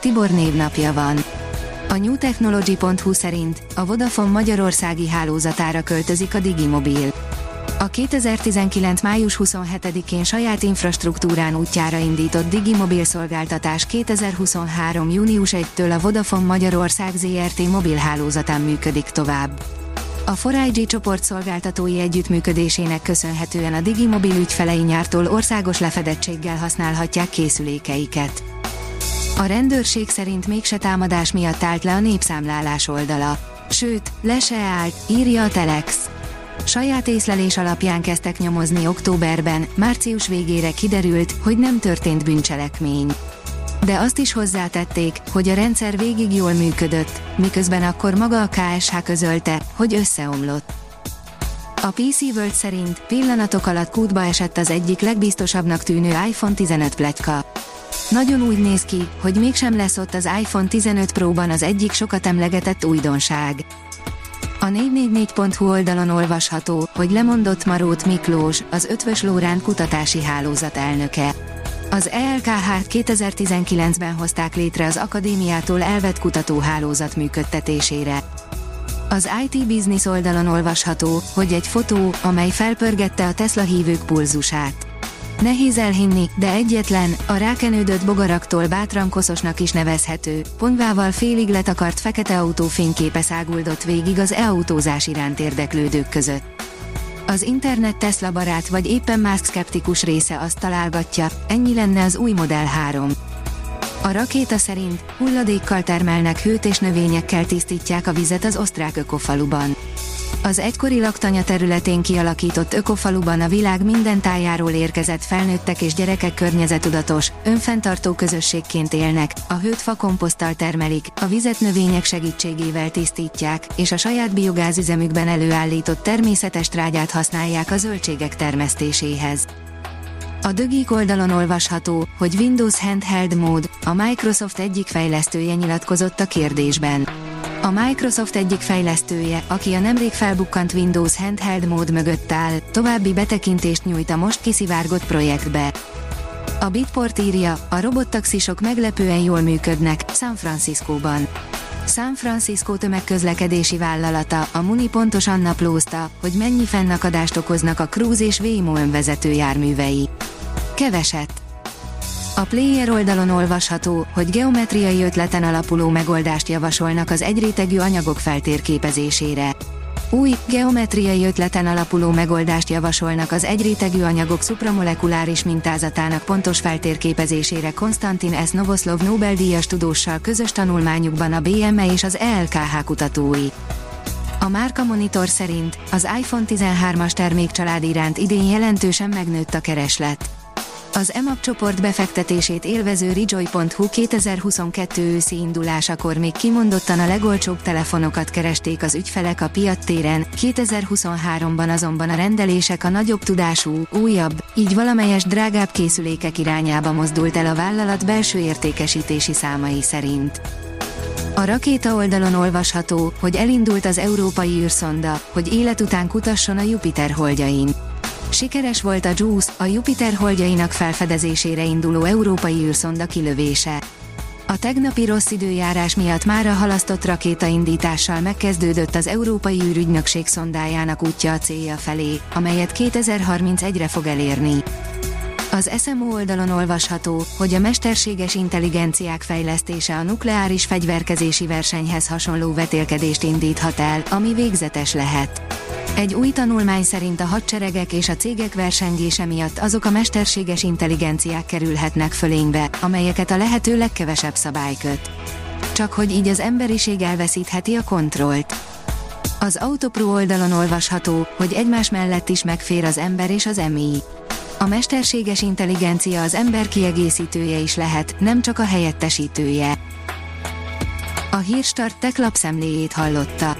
Tibor névnapja van. A newtechnology.hu szerint a Vodafone Magyarországi hálózatára költözik a Digimobil. A 2019. május 27-én saját infrastruktúrán útjára indított Digimobil szolgáltatás 2023. június 1-től a Vodafone Magyarország ZRT mobilhálózatán működik tovább. A 4 csoport szolgáltatói együttműködésének köszönhetően a Digimobil ügyfelei nyártól országos lefedettséggel használhatják készülékeiket. A rendőrség szerint mégse támadás miatt állt le a népszámlálás oldala. Sőt, le se állt, írja a Telex. Saját észlelés alapján kezdtek nyomozni októberben, március végére kiderült, hogy nem történt bűncselekmény. De azt is hozzátették, hogy a rendszer végig jól működött, miközben akkor maga a KSH közölte, hogy összeomlott. A PC World szerint pillanatok alatt kútba esett az egyik legbiztosabbnak tűnő iPhone 15 pletyka. Nagyon úgy néz ki, hogy mégsem lesz ott az iPhone 15 Pro-ban az egyik sokat emlegetett újdonság. A 444.hu oldalon olvasható, hogy lemondott Marót Miklós, az Ötvös Lórán kutatási hálózat elnöke. Az ELKH-t 2019-ben hozták létre az akadémiától elvett kutatóhálózat működtetésére. Az IT Business oldalon olvasható, hogy egy fotó, amely felpörgette a Tesla hívők pulzusát. Nehéz elhinni, de egyetlen, a rákenődött bogaraktól bátran koszosnak is nevezhető, ponyvával félig letakart fekete autó fényképe száguldott végig az e-autózás iránt érdeklődők között. Az internet Tesla barát vagy éppen Musk szkeptikus része azt találgatja, ennyi lenne az új Model 3. A rakéta szerint hulladékkal termelnek hőt és növényekkel tisztítják a vizet az osztrák ökofaluban. Az egykori laktanya területén kialakított ökofaluban a világ minden tájáról érkezett felnőttek és gyerekek környezetudatos, önfenntartó közösségként élnek, a hőt fakomposzttal termelik, a vizet növények segítségével tisztítják, és a saját biogázüzemükben előállított természetes trágyát használják a zöldségek termesztéséhez. A Dögik oldalon olvasható, hogy Windows Handheld mód, a Microsoft egyik fejlesztője nyilatkozott a kérdésben. A Microsoft egyik fejlesztője, aki a nemrég felbukkant Windows Handheld mód mögött áll, további betekintést nyújt a most kiszivárgott projektbe. A Bitport írja, a robottaxisok meglepően jól működnek San Franciscóban. San Francisco tömegközlekedési vállalata, a Muni pontosan naplózta, hogy mennyi fennakadást okoznak a Cruise és Waymo önvezető járművei. Keveset. A player oldalon olvasható, hogy geometriai ötleten alapuló megoldást javasolnak az egyrétegű anyagok feltérképezésére. Új, geometriai ötleten alapuló megoldást javasolnak az egyrétegű anyagok szupramolekuláris mintázatának pontos feltérképezésére Konstantin S. Novoslov Nobel-díjas tudóssal közös tanulmányukban a BME és az ELKH kutatói. A Márka Monitor szerint az iPhone 13-as termékcsalád iránt idén jelentősen megnőtt a kereslet. Az EMAG csoport befektetését élvező Rejoy.hu 2022 őszi indulásakor még kimondottan a legolcsóbb telefonokat keresték az ügyfelek a piattéren, 2023-ban azonban a rendelések a nagyobb tudású, újabb, így valamelyes drágább készülékek irányába mozdult el a vállalat belső értékesítési számai szerint. A rakéta oldalon olvasható, hogy elindult az európai űrszonda, hogy élet után kutasson a Jupiter holdjain. Sikeres volt a JUICE, a Jupiter holdjainak felfedezésére induló európai űrszonda kilövése. A tegnapi rossz időjárás miatt már a halasztott rakétaindítással megkezdődött az Európai űrügynökség szondájának útja a célja felé, amelyet 2031-re fog elérni. Az SMO oldalon olvasható, hogy a mesterséges intelligenciák fejlesztése a nukleáris fegyverkezési versenyhez hasonló vetélkedést indíthat el, ami végzetes lehet. Egy új tanulmány szerint a hadseregek és a cégek versengése miatt azok a mesterséges intelligenciák kerülhetnek fölénybe, amelyeket a lehető legkevesebb szabály köt. Csak hogy így az emberiség elveszítheti a kontrollt. Az Autopro oldalon olvasható, hogy egymás mellett is megfér az ember és az emi. A mesterséges intelligencia az ember kiegészítője is lehet, nem csak a helyettesítője. A Hírstart tech lapszemléjét hallotta.